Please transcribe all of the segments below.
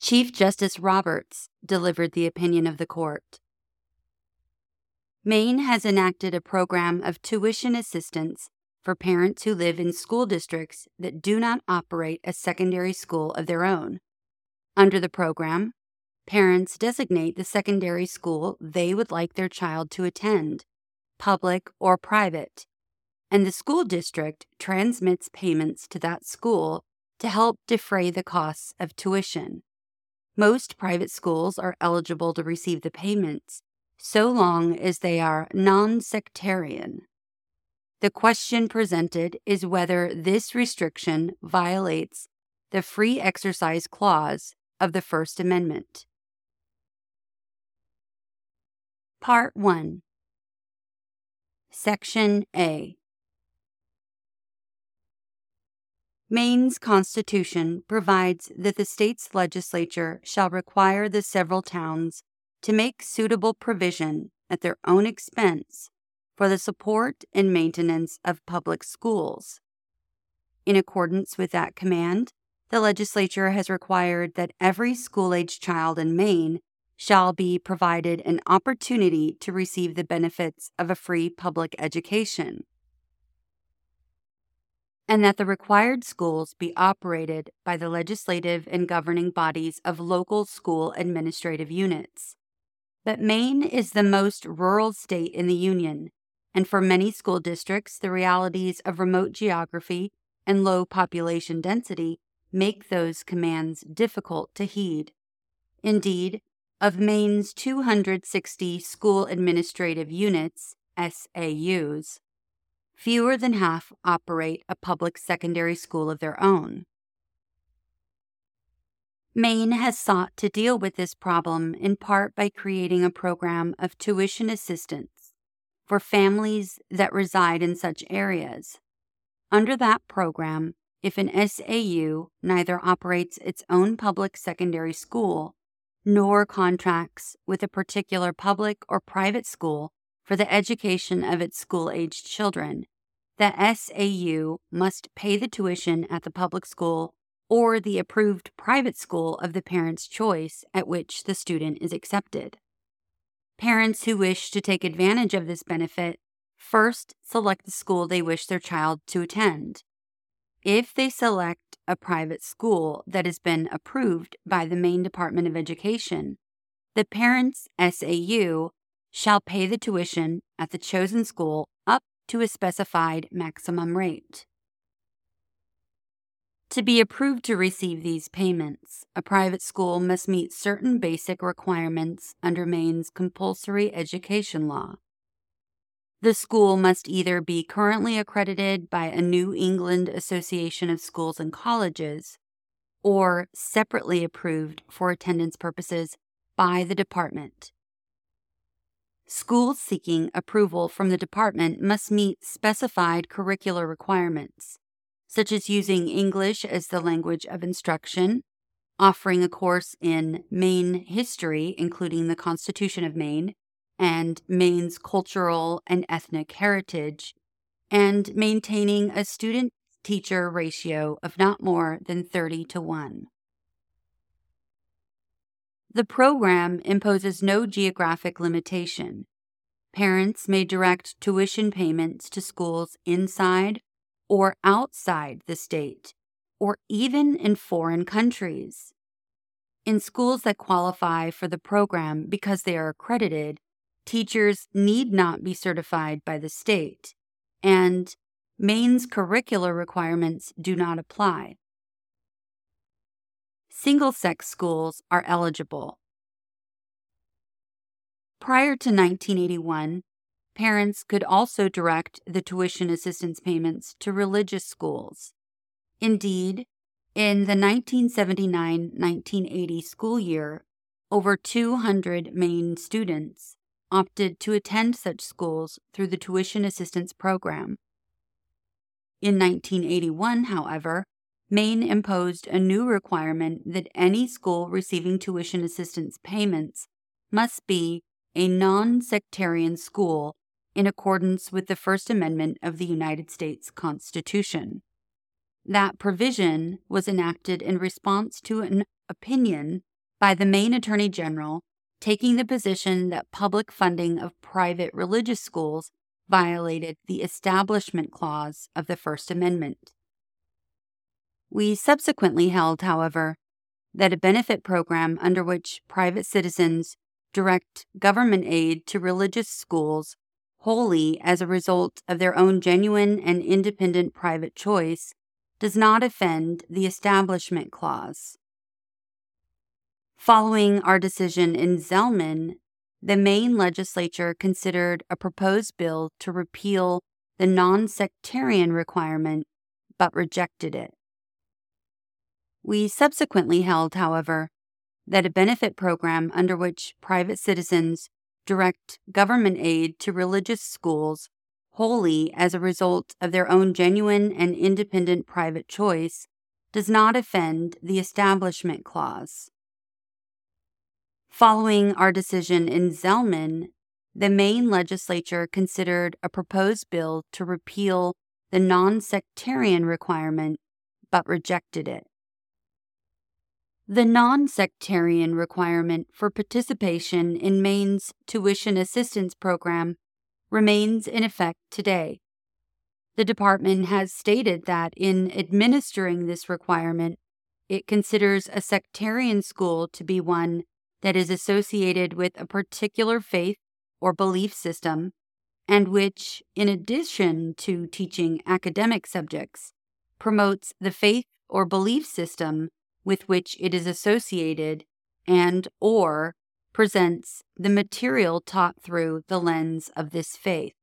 Chief Justice Roberts delivered the opinion of the court. Maine has enacted a program of tuition assistance for parents who live in school districts that do not operate a secondary school of their own. Under the program, parents designate the secondary school they would like their child to attend, public or private, and the school district transmits payments to that school to help defray the costs of tuition. Most private schools are eligible to receive the payments so long as they are non sectarian. The question presented is whether this restriction violates the Free Exercise Clause of the First Amendment. Part 1 Section A Maine's Constitution provides that the state's legislature shall require the several towns to make suitable provision at their own expense for the support and maintenance of public schools. In accordance with that command, the legislature has required that every school age child in Maine shall be provided an opportunity to receive the benefits of a free public education and that the required schools be operated by the legislative and governing bodies of local school administrative units. But Maine is the most rural state in the Union, and for many school districts, the realities of remote geography and low population density make those commands difficult to heed. Indeed, of Maine's 260 school administrative units, SAUs, fewer than half operate a public secondary school of their own. Maine has sought to deal with this problem in part by creating a program of tuition assistance for families that reside in such areas. Under that program, if an SAU neither operates its own public secondary school nor contracts with a particular public or private school for the education of its school aged children, the SAU must pay the tuition at the public school or the approved private school of the parent's choice at which the student is accepted. Parents who wish to take advantage of this benefit first select the school they wish their child to attend. If they select a private school that has been approved by the Maine Department of Education, the parent's SAU shall pay the tuition at the chosen school up to a specified maximum rate. To be approved to receive these payments, a private school must meet certain basic requirements under Maine's compulsory education law. The school must either be currently accredited by a New England Association of Schools and Colleges or separately approved for attendance purposes by the department. Schools seeking approval from the department must meet specified curricular requirements, such as using English as the language of instruction, offering a course in Maine history, including the Constitution of Maine, and Maine's cultural and ethnic heritage, and maintaining a student teacher ratio of not more than 30 to 1. The program imposes no geographic limitation. Parents may direct tuition payments to schools inside or outside the state, or even in foreign countries. In schools that qualify for the program because they are accredited, teachers need not be certified by the state, and Maine's curricular requirements do not apply single sex schools are eligible. Prior to 1981, parents could also direct the tuition assistance payments to religious schools. Indeed, in the 1979 1980 school year, over 200 Maine students opted to attend such schools through the tuition assistance program. In 1981, however, Maine imposed a new requirement that any school receiving tuition assistance payments must be a non sectarian school in accordance with the First Amendment of the United States Constitution. That provision was enacted in response to an opinion by the Maine Attorney General taking the position that public funding of private religious schools violated the Establishment Clause of the First Amendment. We subsequently held, however, that a benefit program under which private citizens direct government aid to religious schools wholly as a result of their own genuine and independent private choice does not offend the Establishment Clause. Following our decision in Zelman, the Maine legislature considered a proposed bill to repeal the non sectarian requirement but rejected it. We subsequently held, however, that a benefit program under which private citizens direct government aid to religious schools wholly as a result of their own genuine and independent private choice does not offend the Establishment Clause. Following our decision in Zelman, the Maine legislature considered a proposed bill to repeal the non sectarian requirement but rejected it. The non sectarian requirement for participation in Maine's tuition assistance program remains in effect today. The department has stated that in administering this requirement, it considers a sectarian school to be one that is associated with a particular faith or belief system, and which, in addition to teaching academic subjects, promotes the faith or belief system with which it is associated and or presents the material taught through the lens of this faith.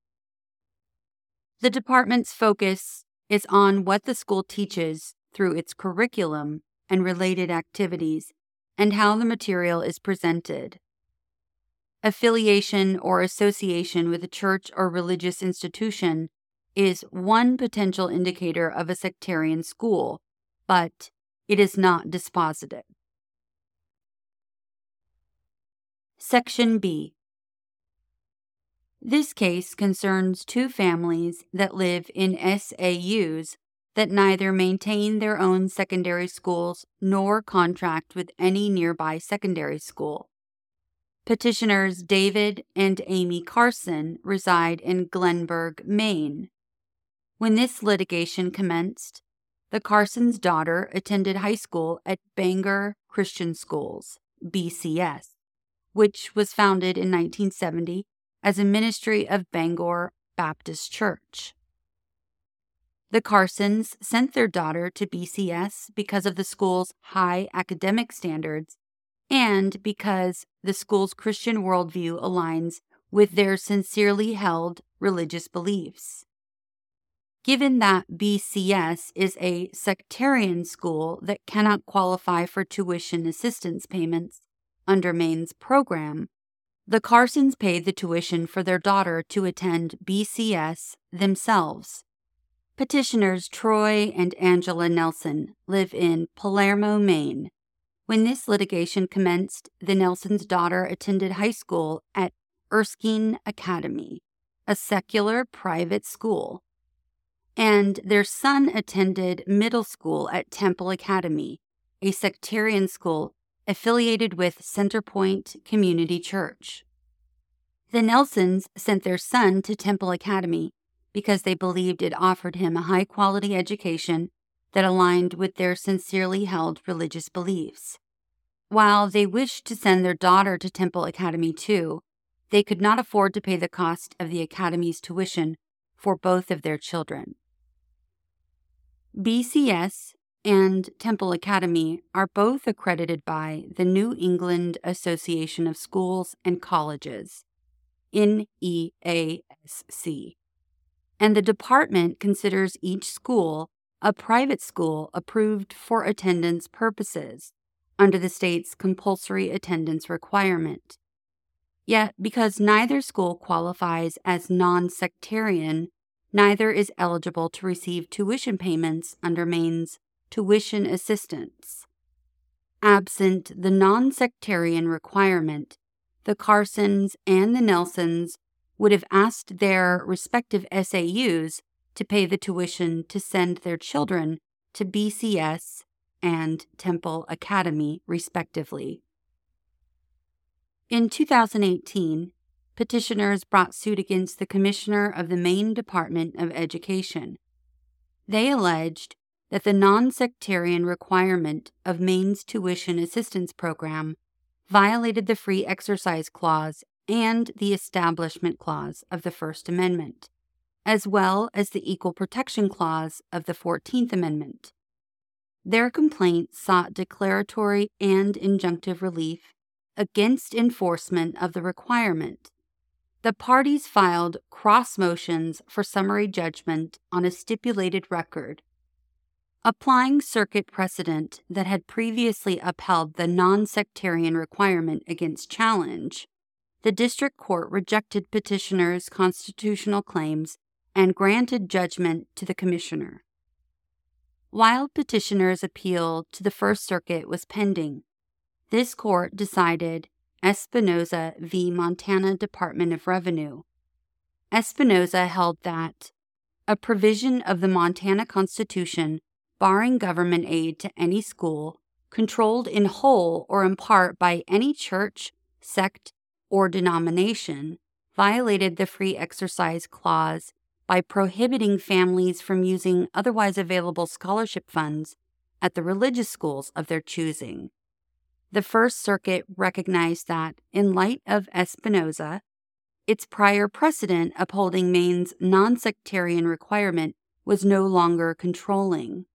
The department's focus is on what the school teaches through its curriculum and related activities and how the material is presented. Affiliation or association with a church or religious institution is one potential indicator of a sectarian school, but it is not dispositive. Section B. This case concerns two families that live in SAUs that neither maintain their own secondary schools nor contract with any nearby secondary school. Petitioners David and Amy Carson reside in Glenburn, Maine. When this litigation commenced, the Carson's daughter attended high school at Bangor Christian Schools, BCS, which was founded in 1970 as a ministry of Bangor Baptist Church. The Carsons sent their daughter to BCS because of the school's high academic standards and because the school's Christian worldview aligns with their sincerely held religious beliefs. Given that BCS is a sectarian school that cannot qualify for tuition assistance payments under Maine's program, the Carsons paid the tuition for their daughter to attend BCS themselves. Petitioners Troy and Angela Nelson live in Palermo, Maine. When this litigation commenced, the Nelsons' daughter attended high school at Erskine Academy, a secular private school and their son attended middle school at Temple Academy, a sectarian school affiliated with Centerpoint Community Church. The Nelsons sent their son to Temple Academy because they believed it offered him a high quality education that aligned with their sincerely held religious beliefs. While they wished to send their daughter to Temple Academy too, they could not afford to pay the cost of the academy's tuition for both of their children. BCS and Temple Academy are both accredited by the New England Association of Schools and Colleges, NEASC, and the department considers each school a private school approved for attendance purposes under the state's compulsory attendance requirement. Yet, because neither school qualifies as non sectarian neither is eligible to receive tuition payments under Maine's tuition assistance. Absent the non sectarian requirement, the Carsons and the Nelsons would have asked their respective SAUs to pay the tuition to send their children to BCS and Temple Academy, respectively. In 2018, petitioners brought suit against the Commissioner of the Maine Department of Education. They alleged that the non sectarian requirement of Maine's tuition assistance program violated the Free Exercise Clause and the Establishment Clause of the First Amendment, as well as the Equal Protection Clause of the Fourteenth Amendment. Their complaint sought declaratory and injunctive relief against enforcement of the requirement. The parties filed cross motions for summary judgment on a stipulated record. Applying circuit precedent that had previously upheld the non sectarian requirement against challenge, the district court rejected petitioners' constitutional claims and granted judgment to the commissioner. While petitioners' appeal to the First Circuit was pending, this court decided Espinoza v. Montana Department of Revenue. Espinoza held that a provision of the Montana Constitution barring government aid to any school controlled in whole or in part by any church, sect, or denomination violated the Free Exercise Clause by prohibiting families from using otherwise available scholarship funds at the religious schools of their choosing. The First Circuit recognized that, in light of Espinoza, its prior precedent upholding Maine's non sectarian requirement was no longer controlling.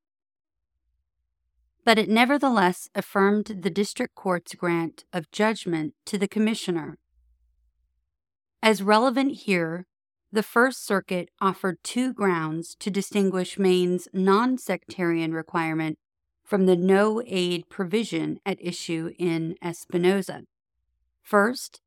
But it nevertheless affirmed the district court's grant of judgment to the commissioner. As relevant here, the First Circuit offered two grounds to distinguish Maine's non sectarian requirement from the no aid provision at issue in Espinoza. First,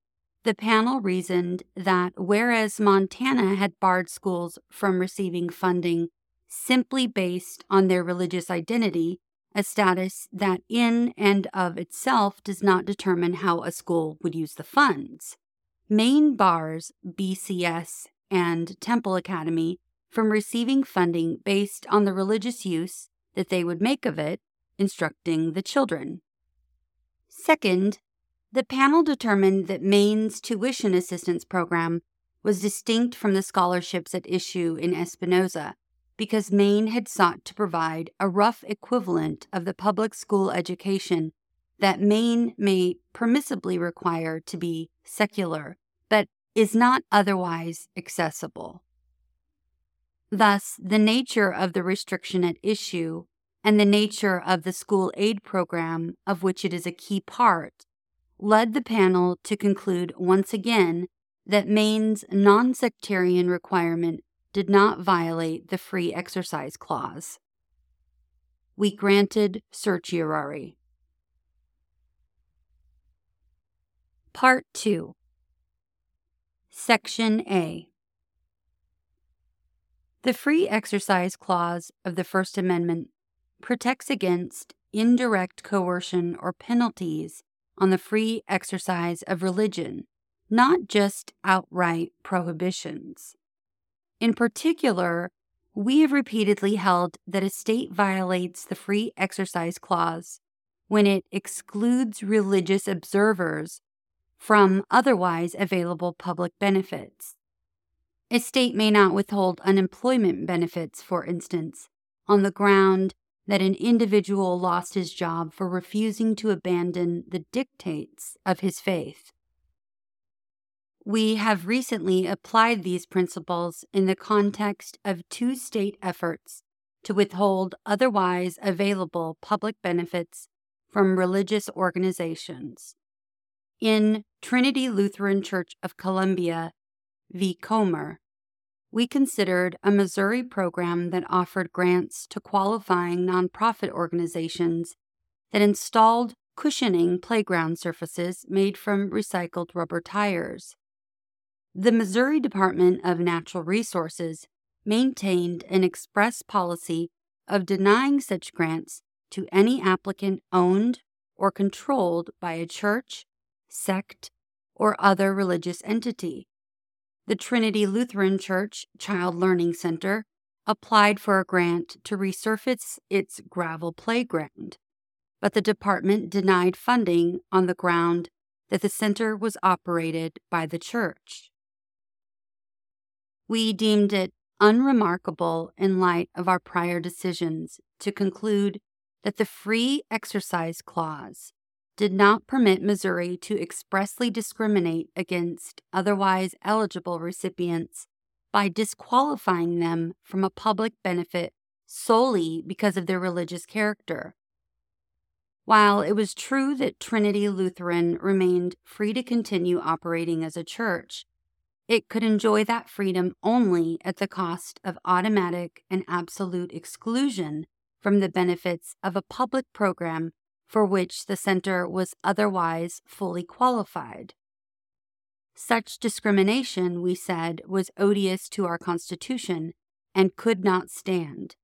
the panel reasoned that whereas Montana had barred schools from receiving funding simply based on their religious identity, a status that in and of itself does not determine how a school would use the funds. Maine bars BCS and Temple Academy from receiving funding based on the religious use that they would make of it instructing the children. Second, the panel determined that Maine's tuition assistance program was distinct from the scholarships at issue in Espinoza because Maine had sought to provide a rough equivalent of the public school education that Maine may permissibly require to be secular, but is not otherwise accessible. Thus, the nature of the restriction at issue and the nature of the school aid program, of which it is a key part, led the panel to conclude once again that Maine's non sectarian requirement did not violate the Free Exercise Clause. We granted certiorari. Part 2 Section A The Free Exercise Clause of the First Amendment protects against indirect coercion or penalties on the free exercise of religion, not just outright prohibitions. In particular, we have repeatedly held that a state violates the Free Exercise Clause when it excludes religious observers from otherwise available public benefits. A state may not withhold unemployment benefits, for instance, on the ground that an individual lost his job for refusing to abandon the dictates of his faith. We have recently applied these principles in the context of two state efforts to withhold otherwise available public benefits from religious organizations. In Trinity Lutheran Church of Columbia v. Comer, we considered a Missouri program that offered grants to qualifying nonprofit organizations that installed cushioning playground surfaces made from recycled rubber tires. The Missouri Department of Natural Resources maintained an express policy of denying such grants to any applicant owned or controlled by a church, sect, or other religious entity the Trinity Lutheran Church Child Learning Center applied for a grant to resurface its gravel playground, but the department denied funding on the ground that the center was operated by the church. We deemed it unremarkable in light of our prior decisions to conclude that the Free Exercise Clause did not permit Missouri to expressly discriminate against otherwise eligible recipients by disqualifying them from a public benefit solely because of their religious character. While it was true that Trinity Lutheran remained free to continue operating as a church, it could enjoy that freedom only at the cost of automatic and absolute exclusion from the benefits of a public program for which the center was otherwise fully qualified. Such discrimination, we said, was odious to our Constitution and could not stand.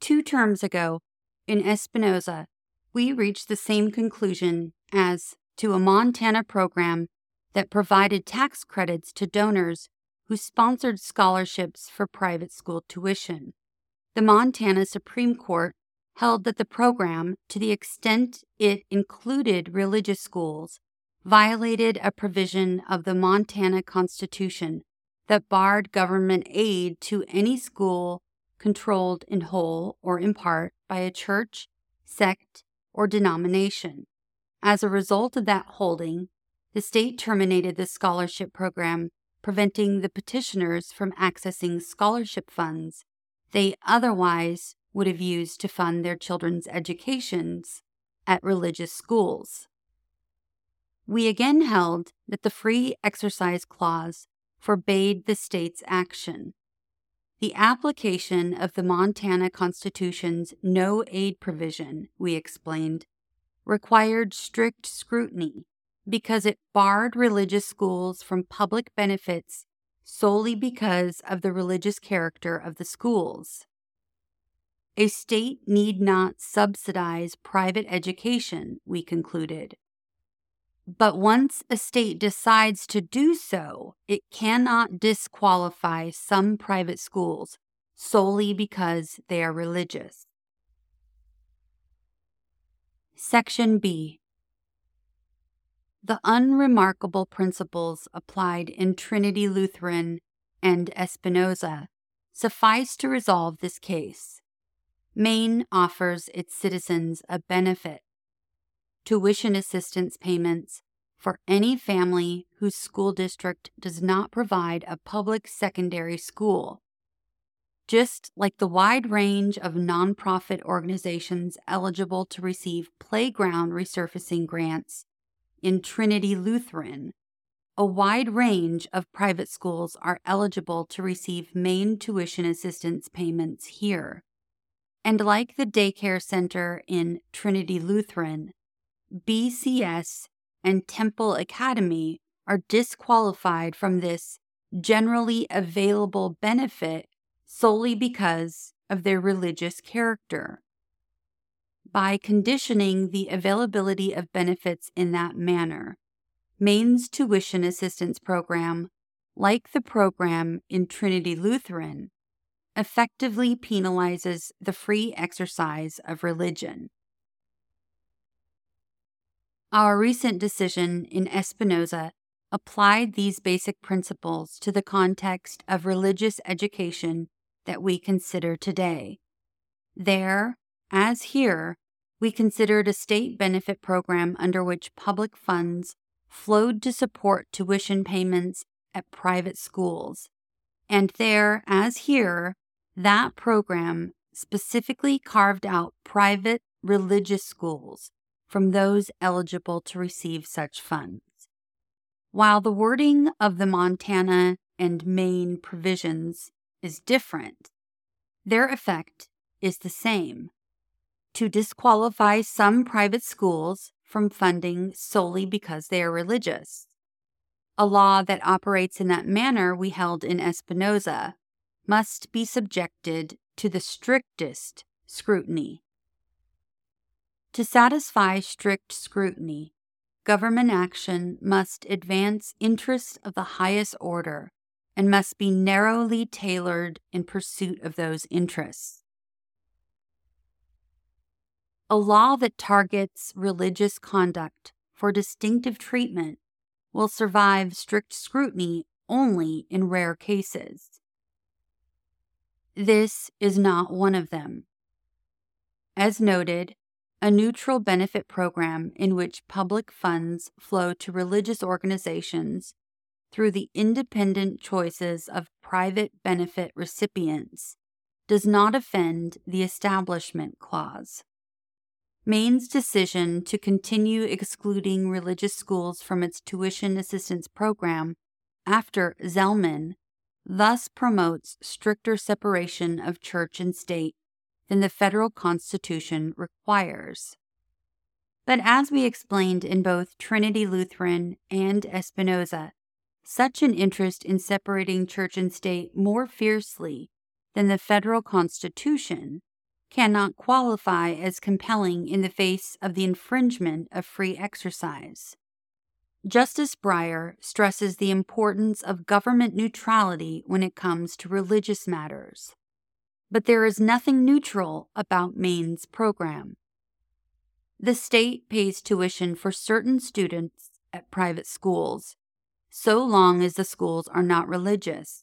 Two terms ago, in Espinoza, we reached the same conclusion as to a Montana program that provided tax credits to donors who sponsored scholarships for private school tuition. The Montana Supreme Court held that the program, to the extent it included religious schools, violated a provision of the Montana Constitution that barred government aid to any school controlled in whole or in part by a church, sect, or denomination. As a result of that holding, the state terminated the scholarship program, preventing the petitioners from accessing scholarship funds they otherwise would have used to fund their children's educations at religious schools. We again held that the Free Exercise Clause forbade the state's action. The application of the Montana Constitution's no aid provision, we explained, required strict scrutiny because it barred religious schools from public benefits solely because of the religious character of the schools. A state need not subsidize private education, we concluded. But once a state decides to do so, it cannot disqualify some private schools solely because they are religious. Section B The unremarkable principles applied in Trinity Lutheran and Espinoza suffice to resolve this case. Maine offers its citizens a benefit tuition assistance payments for any family whose school district does not provide a public secondary school. Just like the wide range of nonprofit organizations eligible to receive playground resurfacing grants in Trinity Lutheran, a wide range of private schools are eligible to receive Maine tuition assistance payments here. And like the daycare center in Trinity Lutheran, BCS and Temple Academy are disqualified from this generally available benefit solely because of their religious character. By conditioning the availability of benefits in that manner, Maine's tuition assistance program, like the program in Trinity Lutheran, effectively penalizes the free exercise of religion. Our recent decision in Espinoza applied these basic principles to the context of religious education that we consider today. There, as here, we considered a state benefit program under which public funds flowed to support tuition payments at private schools. And there, as here, that program specifically carved out private religious schools from those eligible to receive such funds. While the wording of the Montana and Maine provisions is different, their effect is the same to disqualify some private schools from funding solely because they are religious. A law that operates in that manner we held in Espinoza must be subjected to the strictest scrutiny. To satisfy strict scrutiny, government action must advance interests of the highest order and must be narrowly tailored in pursuit of those interests. a law that targets religious conduct for distinctive treatment will survive strict scrutiny only in rare cases. This is not one of them. As noted, a neutral benefit program in which public funds flow to religious organizations through the independent choices of private benefit recipients does not offend the Establishment Clause. Maine's decision to continue excluding religious schools from its tuition assistance program after Zelman thus promotes stricter separation of church and state than the federal Constitution requires. But as we explained in both Trinity Lutheran and Espinoza, such an interest in separating church and state more fiercely than the federal Constitution cannot qualify as compelling in the face of the infringement of free exercise. Justice Breyer stresses the importance of government neutrality when it comes to religious matters. But there is nothing neutral about Maine's program. The state pays tuition for certain students at private schools, so long as the schools are not religious.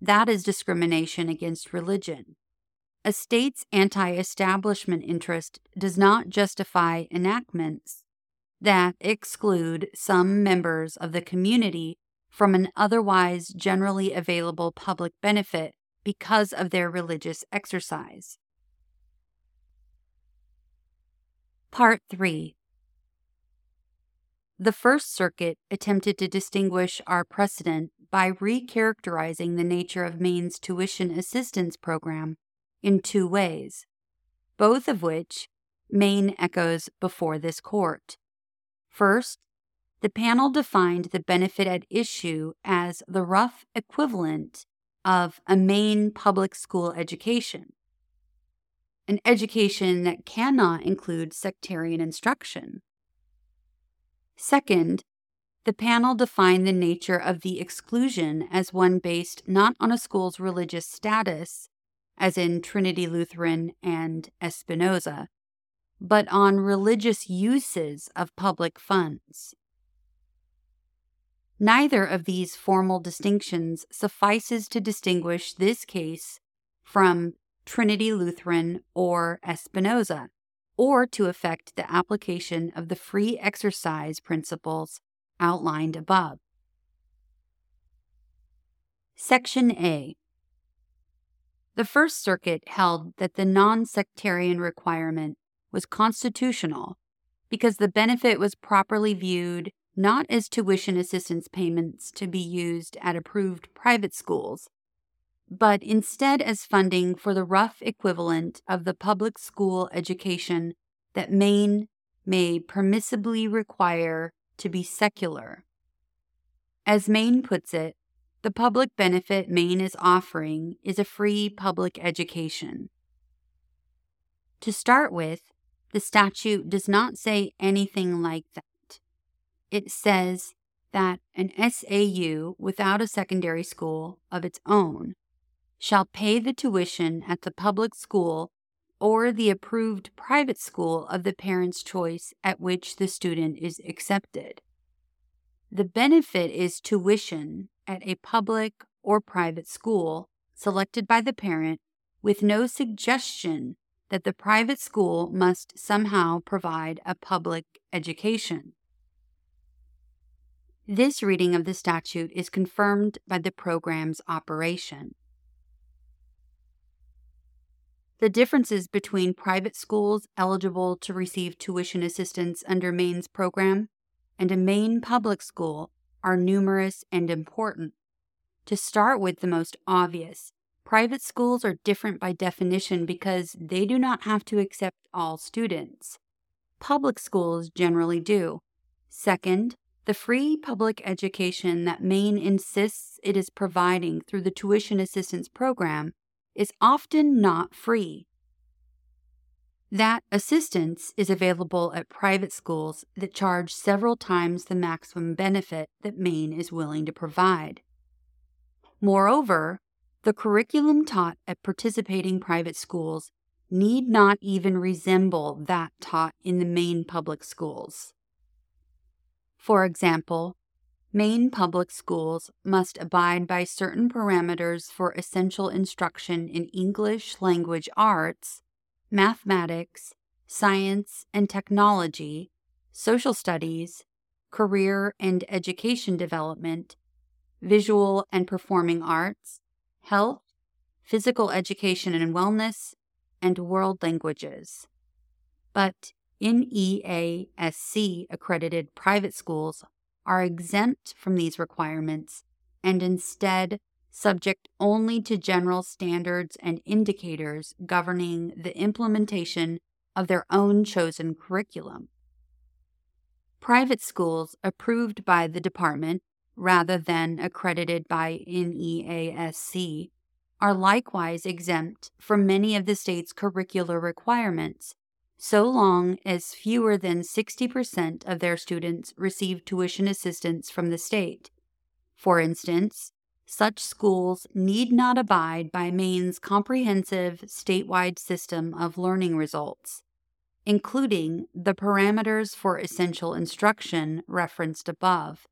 That is discrimination against religion. A state's anti establishment interest does not justify enactments that exclude some members of the community from an otherwise generally available public benefit because of their religious exercise. Part 3 The First Circuit attempted to distinguish our precedent by recharacterizing the nature of Maine's tuition assistance program in two ways, both of which Maine echoes before this court. First, the panel defined the benefit at issue as the rough equivalent of a Maine public school education, an education that cannot include sectarian instruction. Second, the panel defined the nature of the exclusion as one based not on a school's religious status, as in Trinity Lutheran and Espinoza, but on religious uses of public funds. Neither of these formal distinctions suffices to distinguish this case from Trinity Lutheran or Espinoza, or to affect the application of the free exercise principles outlined above. Section A the First Circuit held that the non sectarian requirement was constitutional because the benefit was properly viewed not as tuition assistance payments to be used at approved private schools, but instead as funding for the rough equivalent of the public school education that Maine may permissibly require to be secular. As Maine puts it, the public benefit Maine is offering is a free public education. To start with, the statute does not say anything like that. It says that an SAU without a secondary school of its own shall pay the tuition at the public school or the approved private school of the parent's choice at which the student is accepted. The benefit is tuition at a public or private school selected by the parent with no suggestion that the private school must somehow provide a public education. This reading of the statute is confirmed by the program's operation. The differences between private schools eligible to receive tuition assistance under Maine's program and a Maine public school are numerous and important. To start with the most obvious, private schools are different by definition because they do not have to accept all students. Public schools generally do. Second, the free public education that Maine insists it is providing through the tuition assistance program is often not free. That assistance is available at private schools that charge several times the maximum benefit that Maine is willing to provide. Moreover, the curriculum taught at participating private schools need not even resemble that taught in the Maine public schools. For example, Maine public schools must abide by certain parameters for essential instruction in English language arts, mathematics, science and technology, social studies, career and education development, visual and performing arts, health, physical education and wellness, and world languages. But NEASC accredited private schools are exempt from these requirements and instead subject only to general standards and indicators governing the implementation of their own chosen curriculum. Private schools approved by the department rather than accredited by NEASC are likewise exempt from many of the state's curricular requirements, so long as fewer than 60% of their students receive tuition assistance from the state. For instance, such schools need not abide by Maine's comprehensive statewide system of learning results, including the parameters for essential instruction referenced above,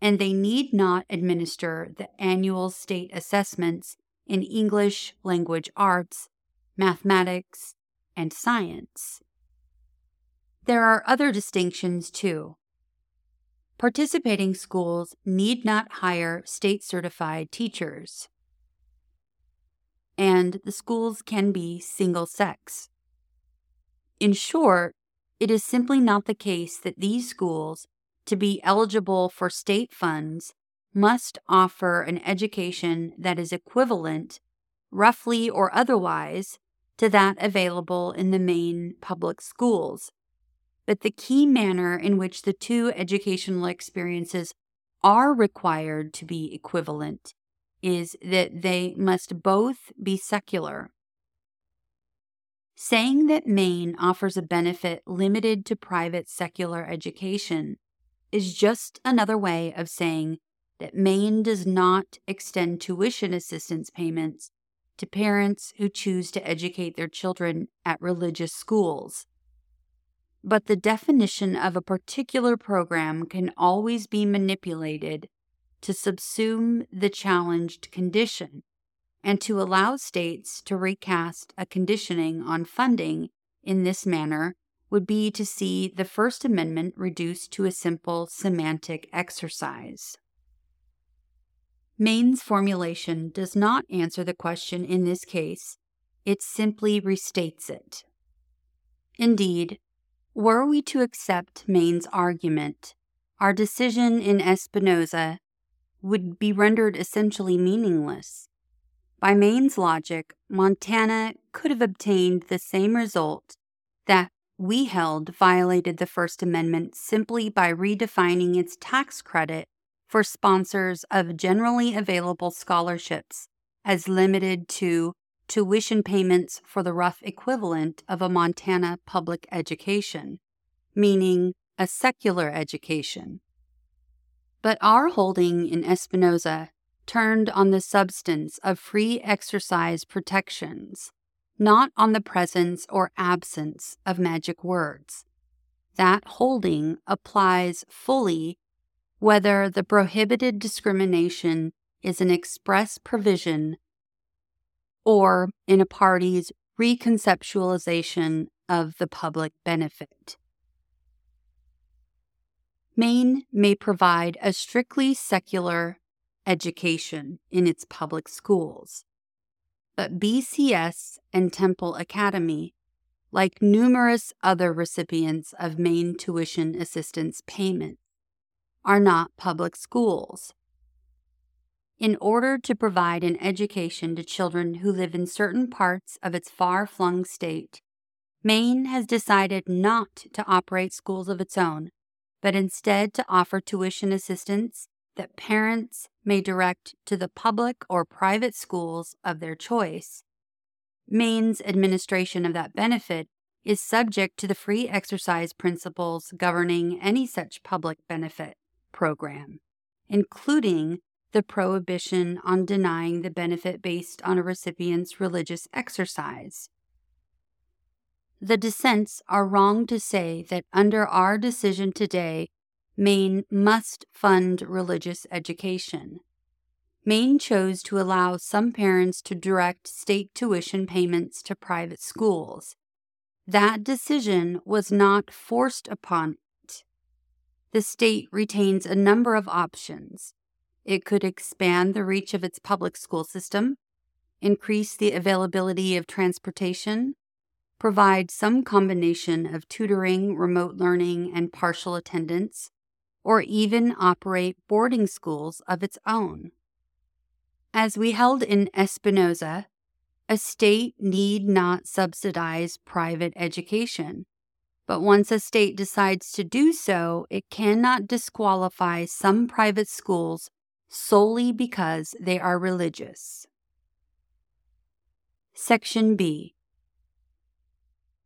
and they need not administer the annual state assessments in English language arts, mathematics, and science. There are other distinctions too. Participating schools need not hire state certified teachers, and the schools can be single sex. In short, it is simply not the case that these schools, to be eligible for state funds, must offer an education that is equivalent, roughly or otherwise, to that available in the Maine public schools. But the key manner in which the two educational experiences are required to be equivalent is that they must both be secular. Saying that Maine offers a benefit limited to private secular education is just another way of saying that Maine does not extend tuition assistance payments to parents who choose to educate their children at religious schools. But the definition of a particular program can always be manipulated to subsume the challenged condition and to allow states to recast a conditioning on funding in this manner would be to see the First Amendment reduced to a simple semantic exercise. Maine's formulation does not answer the question in this case, it simply restates it. Indeed, were we to accept Maine's argument, our decision in Espinoza would be rendered essentially meaningless. By Maine's logic, Montana could have obtained the same result that we held violated the First Amendment simply by redefining its tax credit for sponsors of generally available scholarships as limited to tuition payments for the rough equivalent of a Montana public education, meaning a secular education. But our holding in Espinoza turned on the substance of free exercise protections, not on the presence or absence of magic words. That holding applies fully whether the prohibited discrimination is an express provision or in a party's reconceptualization of the public benefit. Maine may provide a strictly secular education in its public schools, but BCS and Temple Academy, like numerous other recipients of Maine tuition assistance payments, are not public schools. In order to provide an education to children who live in certain parts of its far flung state, Maine has decided not to operate schools of its own, but instead to offer tuition assistance that parents may direct to the public or private schools of their choice. Maine's administration of that benefit is subject to the free exercise principles governing any such public benefit program, including the prohibition on denying the benefit based on a recipient's religious exercise. The dissents are wrong to say that under our decision today, Maine must fund religious education. Maine chose to allow some parents to direct state tuition payments to private schools. That decision was not forced upon it. The state retains a number of options. It could expand the reach of its public school system, increase the availability of transportation, provide some combination of tutoring, remote learning, and partial attendance, or even operate boarding schools of its own. As we held in Espinoza, a state need not subsidize private education. But once a state decides to do so, it cannot disqualify some private schools solely because they are religious. Section B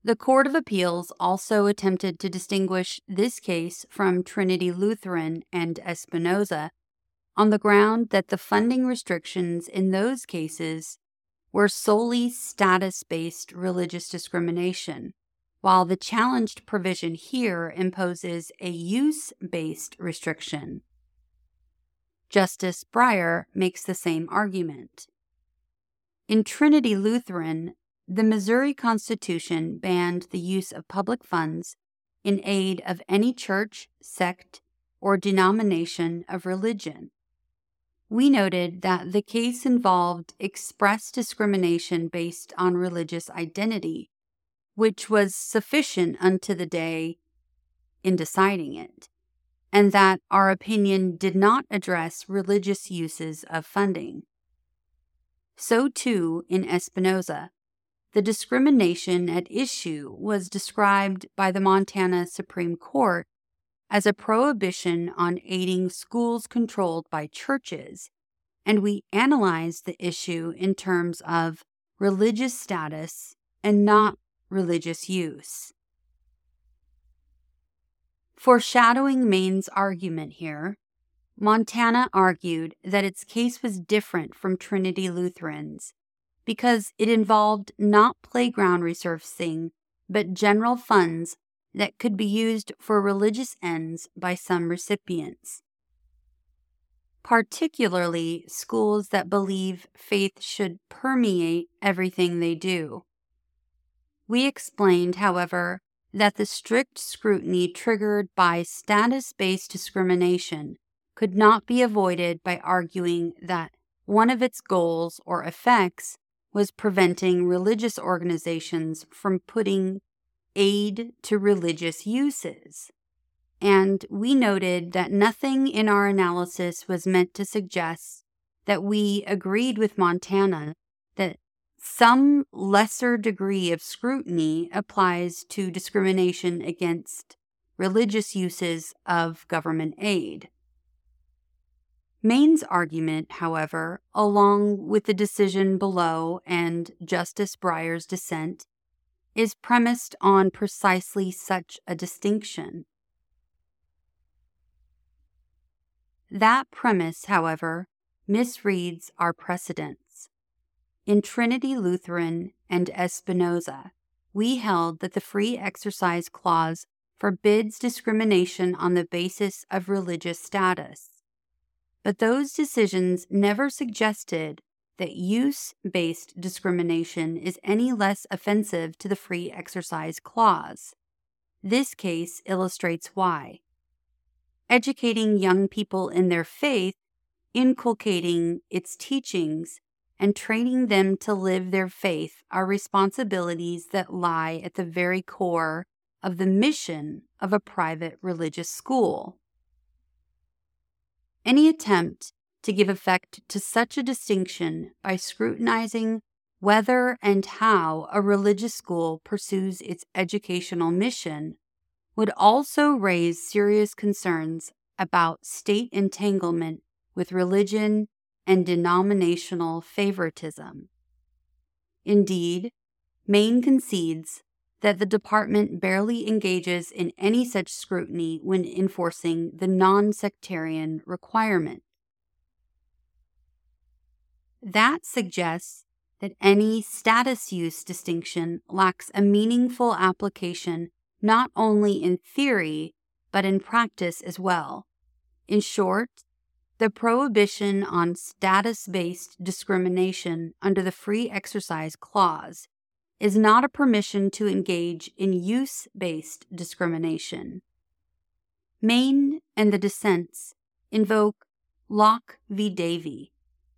the Court of Appeals also attempted to distinguish this case from Trinity Lutheran and Espinoza on the ground that the funding restrictions in those cases were solely status based religious discrimination, while the challenged provision here imposes a use based restriction. Justice Breyer makes the same argument. In Trinity Lutheran, the Missouri Constitution banned the use of public funds in aid of any church, sect, or denomination of religion. We noted that the case involved express discrimination based on religious identity, which was sufficient unto the day in deciding it, and that our opinion did not address religious uses of funding. So, too, in Espinoza, the discrimination at issue was described by the Montana Supreme Court as a prohibition on aiding schools controlled by churches, and we analyzed the issue in terms of religious status and not religious use. Foreshadowing Maine's argument here, Montana argued that its case was different from Trinity Lutheran's because it involved not playground resurfacing, but general funds that could be used for religious ends by some recipients. Particularly schools that believe faith should permeate everything they do. We explained, however, that the strict scrutiny triggered by status based discrimination could not be avoided by arguing that one of its goals or effects was preventing religious organizations from putting aid to religious uses. And we noted that nothing in our analysis was meant to suggest that we agreed with Montana that some lesser degree of scrutiny applies to discrimination against religious uses of government aid. Maine's argument, however, along with the decision below and Justice Breyer's dissent, is premised on precisely such a distinction. That premise, however, misreads our precedents. In Trinity Lutheran and Espinoza, we held that the Free Exercise Clause forbids discrimination on the basis of religious status but those decisions never suggested that use based discrimination is any less offensive to the Free Exercise Clause. This case illustrates why. Educating young people in their faith, inculcating its teachings, and training them to live their faith are responsibilities that lie at the very core of the mission of a private religious school. Any attempt to give effect to such a distinction by scrutinizing whether and how a religious school pursues its educational mission would also raise serious concerns about state entanglement with religion and denominational favoritism. Indeed, Maine concedes that the department barely engages in any such scrutiny when enforcing the non sectarian requirement. That suggests that any status use distinction lacks a meaningful application not only in theory, but in practice as well. In short, the prohibition on status based discrimination under the Free Exercise Clause is not a permission to engage in use based discrimination. Maine and the dissents invoke Locke v. Davey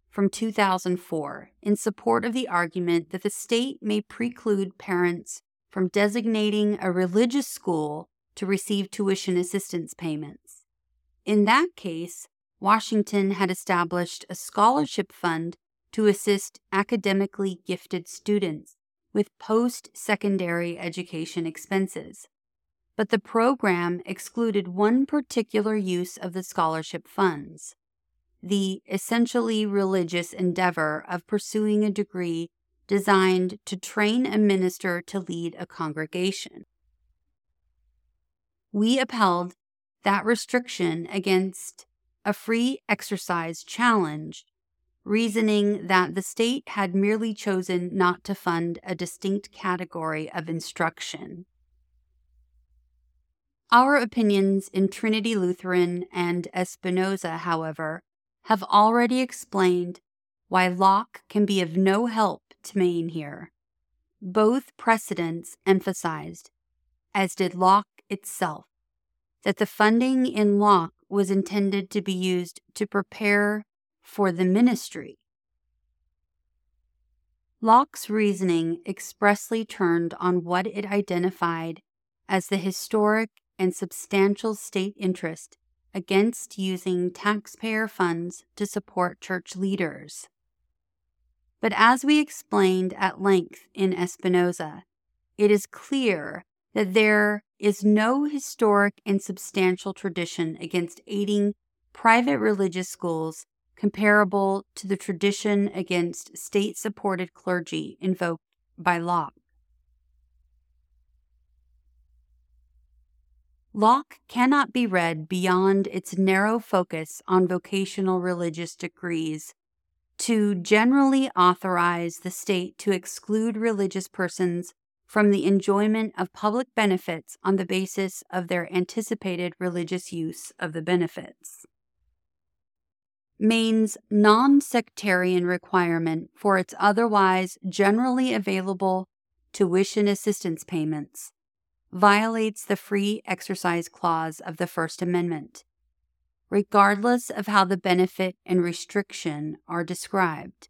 from 2004 in support of the argument that the state may preclude parents from designating a religious school to receive tuition assistance payments. In that case, Washington had established a scholarship fund to assist academically gifted students with post secondary education expenses. But the program excluded one particular use of the scholarship funds the essentially religious endeavor of pursuing a degree designed to train a minister to lead a congregation. We upheld that restriction against a free exercise challenge, reasoning that the state had merely chosen not to fund a distinct category of instruction. Our opinions in Trinity Lutheran and Espinoza, however, have already explained why Locke can be of no help to Maine here. Both precedents emphasized, as did Locke itself, that the funding in Locke was intended to be used to prepare for the ministry. Locke's reasoning expressly turned on what it identified as the historic and substantial state interest against using taxpayer funds to support church leaders. But as we explained at length in Espinoza, it is clear that there is no historic and substantial tradition against aiding private religious schools comparable to the tradition against state supported clergy invoked by Locke. Locke cannot be read beyond its narrow focus on vocational religious degrees to generally authorize the state to exclude religious persons from the enjoyment of public benefits on the basis of their anticipated religious use of the benefits. Maine's non sectarian requirement for its otherwise generally available tuition assistance payments violates the Free Exercise Clause of the First Amendment, regardless of how the benefit and restriction are described.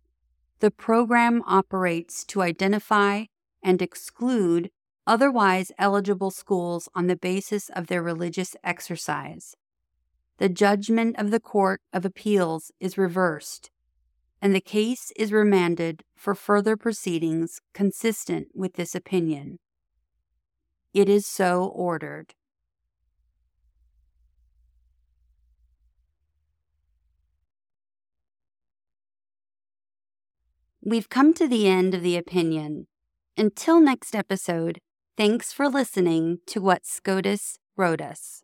The program operates to identify and exclude otherwise eligible schools on the basis of their religious exercise. The judgment of the Court of Appeals is reversed, and the case is remanded for further proceedings consistent with this opinion. It is so ordered. We've come to the end of the opinion. Until next episode, thanks for listening to what SCOTUS wrote us.